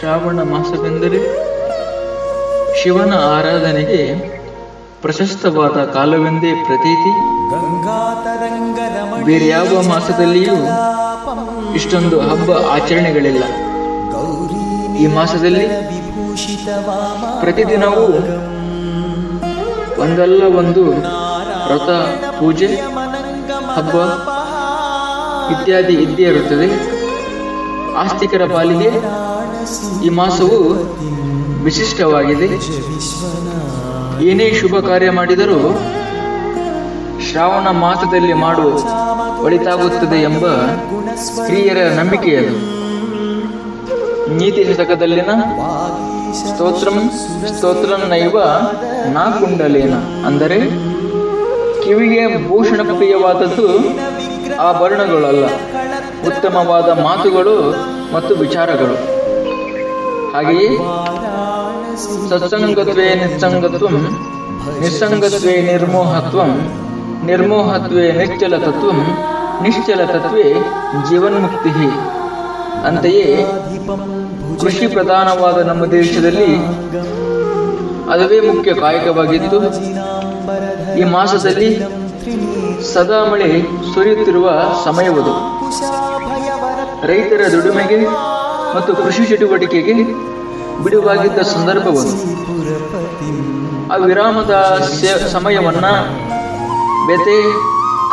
ಶ್ರಾವಣ ಮಾಸವೆಂದರೆ ಶಿವನ ಆರಾಧನೆಗೆ ಪ್ರಶಸ್ತವಾದ ಕಾಲವೆಂದೇ ಪ್ರತೀತಿ. ಬೇರೆ ಯಾವ ಮಾಸದಲ್ಲಿಯೂ ಇಷ್ಟೊಂದು ಹಬ್ಬ ಆಚರಣೆಗಳಿಲ್ಲ. ಈ ಮಾಸದಲ್ಲಿ ಪ್ರತಿದಿನವೂ ಒಂದಲ್ಲ ಒಂದು ವ್ರತ, ಪೂಜೆ, ಹಬ್ಬ ಇತ್ಯಾದಿ ಇದ್ದೇ ಇರುತ್ತದೆ. ಆಸ್ತಿಕರ ಪಾಲಿಗೆ ಈ ಮಾಸವು ವಿಶಿಷ್ಟವಾಗಿದೆ. ಏನೇ ಶುಭ ಕಾರ್ಯ ಮಾಡಿದರೂ ಶ್ರಾವಣ ಮಾಸದಲ್ಲಿ ಮಾಡುವ ಒಳಿತಾಗುತ್ತದೆ ಎಂಬ ಸ್ತ್ರೀಯರ ನಂಬಿಕೆಯದು. ನೀತಿ ಶತಕದಲ್ಲಿನ ಸ್ತೋತ್ರಂ ನೈವ ನಾ ಕುಂಡಲೇನ ಅಂದರೆ ಕಿವಿಗೆ ಭೂಷಣ ಪ್ರಿಯವಾದದ್ದು ಆಭರಣಗಳಲ್ಲ ಉತ್ತಮವಾದ ಮಾತುಗಳು ಮತ್ತು ವಿಚಾರಗಳು. ಹಾಗೆಯೇ ಸತ್ಸಂಗತ್ವೇ ನಿಸ್ಸಂಗತ್ವಂ ನಿಸ್ಸಂಗತ್ವೇ ನಿರ್ಮೋಹತ್ವಂ, ನಿರ್ಮೋಹತ್ವೇ ನಿಶ್ಚಲ ತತ್ವ ನಿಶ್ಚಲ ತತ್ವೇ ಜೀವನ್ಮುಕ್ತಿ. ಅಂತೆಯೇ ಕೃಷಿ ಪ್ರಧಾನವಾದ ನಮ್ಮ ದೇಶದಲ್ಲಿ ಅದವೇ ಮುಖ್ಯ ಕಾಯಕವಾಗಿದ್ದು ಈ ಮಾಸದಲ್ಲಿ ಸದಾ ಮಳೆ ಸುರಿಯುತ್ತಿರುವ ಸಮಯವದು. ರೈತರ ದುಡಿಮೆಗೆ ಮತ್ತು ಕೃಷಿ ಚಟುವಟಿಕೆಗೆ ಬಿಡುವಾಗಿದ್ದ ಸಂದರ್ಭವನ್ನು ಆ ವಿರಾಮದ ಸಮಯವನ್ನ ಬೆತೆ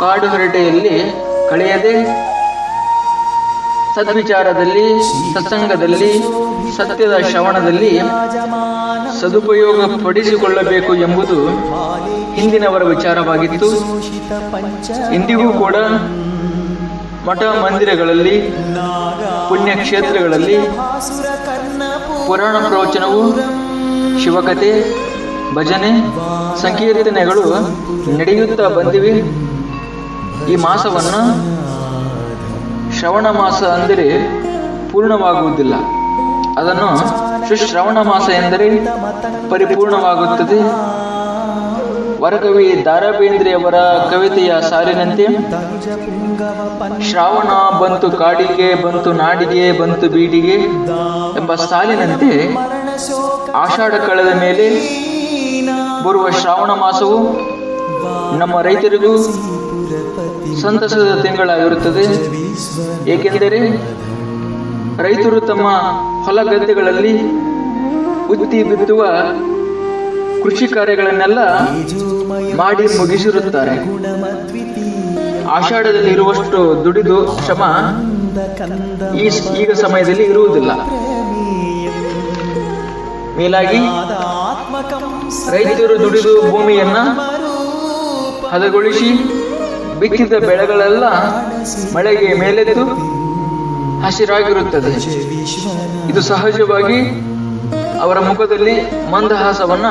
ಕಾಡು ಹರಟೆಯಲ್ಲಿ ಕಳೆಯದೆ ಸದ್ವಿಚಾರದಲ್ಲಿ, ಸತ್ಸಂಗದಲ್ಲಿ, ಸತ್ಯದ ಶ್ರವಣದಲ್ಲಿ ಸದುಪಯೋಗ ಪಡಿಸಿಕೊಳ್ಳಬೇಕು ಎಂಬುದು ಹಿಂದಿನವರ ವಿಚಾರವಾಗಿತ್ತು. ಇಂದಿಗೂ ಕೂಡ ಮಠ ಮಂದಿರಗಳಲ್ಲಿ, ಪುಣ್ಯಕ್ಷೇತ್ರಗಳಲ್ಲಿ ಪುರಾಣ ಪ್ರವಚನವು ಶಿವಕಥೆ ಭಜನೆ, ಸಂಕೀರ್ತನೆಗಳು ನಡೆಯುತ್ತಾ ಬಂದಿವೆ. ಈ ಮಾಸವನ್ನು ಶ್ರವಣ ಮಾಸ ಅಂದರೆ ಪೂರ್ಣವಾಗುವುದಿಲ್ಲ. ಅದನ್ನು ಸುಶ್ರವಣ ಮಾಸ ಎಂದರೆ ಪರಿಪೂರ್ಣವಾಗುತ್ತದೆ. ವರಕವಿ ದಾರಾಬೇಂದ್ರೆಯವರ ಕವಿತೆಯ ಸಾಲಿನಂತೆ ಶ್ರಾವಣ ಬಂತು ಕಾಡಿಗೆ, ಬಂತು ನಾಡಿಗೆ, ಬಂತು ಬೀಡಿಗೆ ಎಂಬ ಸಾಲಿನಂತೆ ಆಷಾಢ ಕಳೆದ ಮೇಲೆ ಬರುವ ಶ್ರಾವಣ ಮಾಸವು ನಮ್ಮ ರೈತರಿಗೂ ಸಂತಸದ ತಿಂಗಳಾಗಿರುತ್ತದೆ. ಏಕೆಂದರೆ ರೈತರು ತಮ್ಮ ಹೊಲ ಗದ್ದೆಗಳಲ್ಲಿ ಉತ್ತಿ ಬಿತ್ತುವ ಕೃಷಿ ಕಾರ್ಯಗಳನ್ನೆಲ್ಲ ಮಾಡಿ ಮುಗಿಸಿರುತ್ತಾರೆ. ಆಷಾಢದಲ್ಲಿ ಇರುವಷ್ಟು ದುಡಿದು ಶ್ರಮ ಈಗ ಸಮಯದಲ್ಲಿ ಇರುವುದಿಲ್ಲ. ಮೇಲಾಗಿ ರೈತರು ದುಡಿದು ಭೂಮಿಯನ್ನ ಹದಗೊಳಿಸಿ ಬಿತ್ತಿದ ಬೆಳೆಗಳೆಲ್ಲ ಮಳೆಗೆ ಮೇಲೆದ್ದು ಹಸಿರಾಗಿರುತ್ತದೆ. ಇದು ಸಹಜವಾಗಿ ಅವರ ಮುಖದಲ್ಲಿ ಮಂದಹಾಸವನ್ನ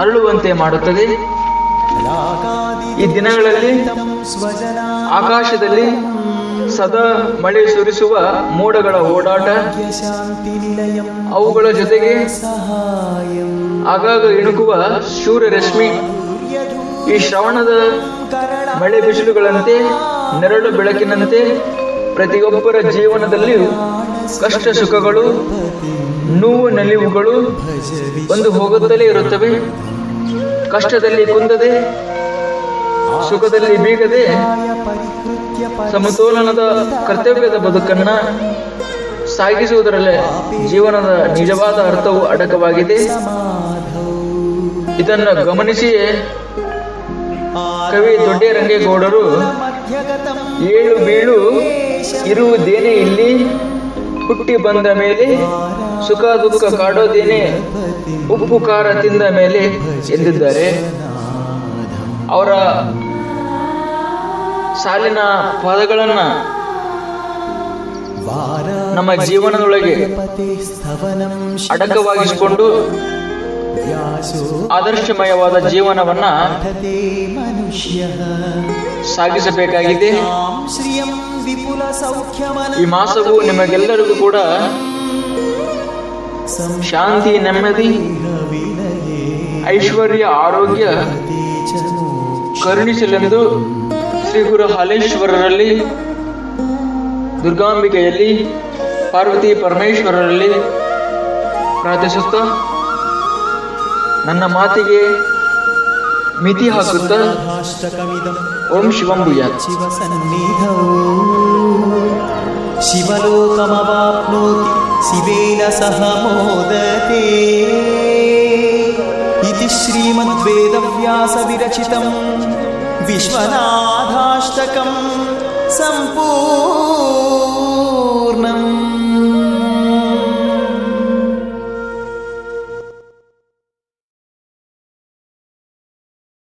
ಅರಳುವಂತೆ ಮಾಡುತ್ತದೆ. ಈ ದಿನಗಳಲ್ಲಿ ಆಕಾಶದಲ್ಲಿ ಸದಾ ಮಳೆ ಸುರಿಸುವ ಮೋಡಗಳ ಓಡಾಟ, ಅವುಗಳ ಜೊತೆಗೆ ಆಗಾಗ ಇಣುಕುವ ಸೂರ್ಯರಶ್ಮಿ ರಶ್ಮಿ ಈ ಶ್ರವಣದ ಮಳೆ ಬಿಸಿಲುಗಳಂತೆ, ನೆರಳು ಬೆಳಕಿನಂತೆ ಪ್ರತಿಯೊಬ್ಬರ ಜೀವನದಲ್ಲಿಯೂ ಕಷ್ಟ ಸುಖಗಳು, ನೋವು, ನಲಿವುಗಳು ಒಂದು ಹೋಗುತ್ತಲೇ ಇರುತ್ತವೆ. ಕಷ್ಟದಲ್ಲಿ ಕುಂದದೆ, ಸುಖದಲ್ಲಿ ಬೀಗದೆ ಸಮತೋಲನದ ಕರ್ತವ್ಯದ ಬದುಕನ್ನ ಸಾಗಿಸುವುದರಲ್ಲೇ ಜೀವನದ ನಿಜವಾದ ಅರ್ಥವು ಅಡಕವಾಗಿದೆ. ಇದನ್ನು ಗಮನಿಸಿಯೇ ಕವಿ ದೊಡ್ಡರಂಗೇಗೌಡರು, ಏಳು ಬೀಳು, ಇರುವುದೇನೇ ಇಲ್ಲಿ ಹುಟ್ಟಿ ಬಂದ ಮೇಲೆ, ಸುಖ ದುಃಖ ಕಾಡೋದೇನೆ ಉಪ್ಪು ಖಾರ ತಿಂದ ಮೇಲೆ ಎಂದಿದ್ದಾರೆ. ಅವರ ಸಾಲಿನ ಪದಗಳನ್ನ ನಮ್ಮ ಜೀವನದೊಳಗೆ ಅಡಕವಾಗಿಸಿಕೊಂಡು ಆದರ್ಶಮಯವಾದ ಜೀವನವನ್ನ ಸಾಗಿಸಬೇಕಾಗಿದೆ. ಈ ಮಾಸವು ನಿಮಗೆಲ್ಲರಿಗೂ ಕೂಡ ಶಾಂತಿ ನೆಮ್ಮದಿ ಐಶ್ವರ್ಯ ಆರೋಗ್ಯ ಕರುಣಿಸಲೆಂದು ಶ್ರೀ ಗುರು ಹಾಲೇಶ್ವರರಲ್ಲಿ ದುರ್ಗಾಂಬಿಕೆಯಲ್ಲಿ ಪಾರ್ವತಿ ಪರಮೇಶ್ವರರಲ್ಲಿ ಪ್ರಾರ್ಥಿಸುತ್ತಾ ನನ್ನ ಮಾತಿಗೆ ಮಿತಿ ಹಾಕುತ್ತಾ ॐ शिवं भूयात् शिवसन्निधौ शिवलोकमवाप्नोति शिवेन सह मोदते इति श्रीमद्वेदव्यासविरचितं विश्वनाथाष्टकं सम्पू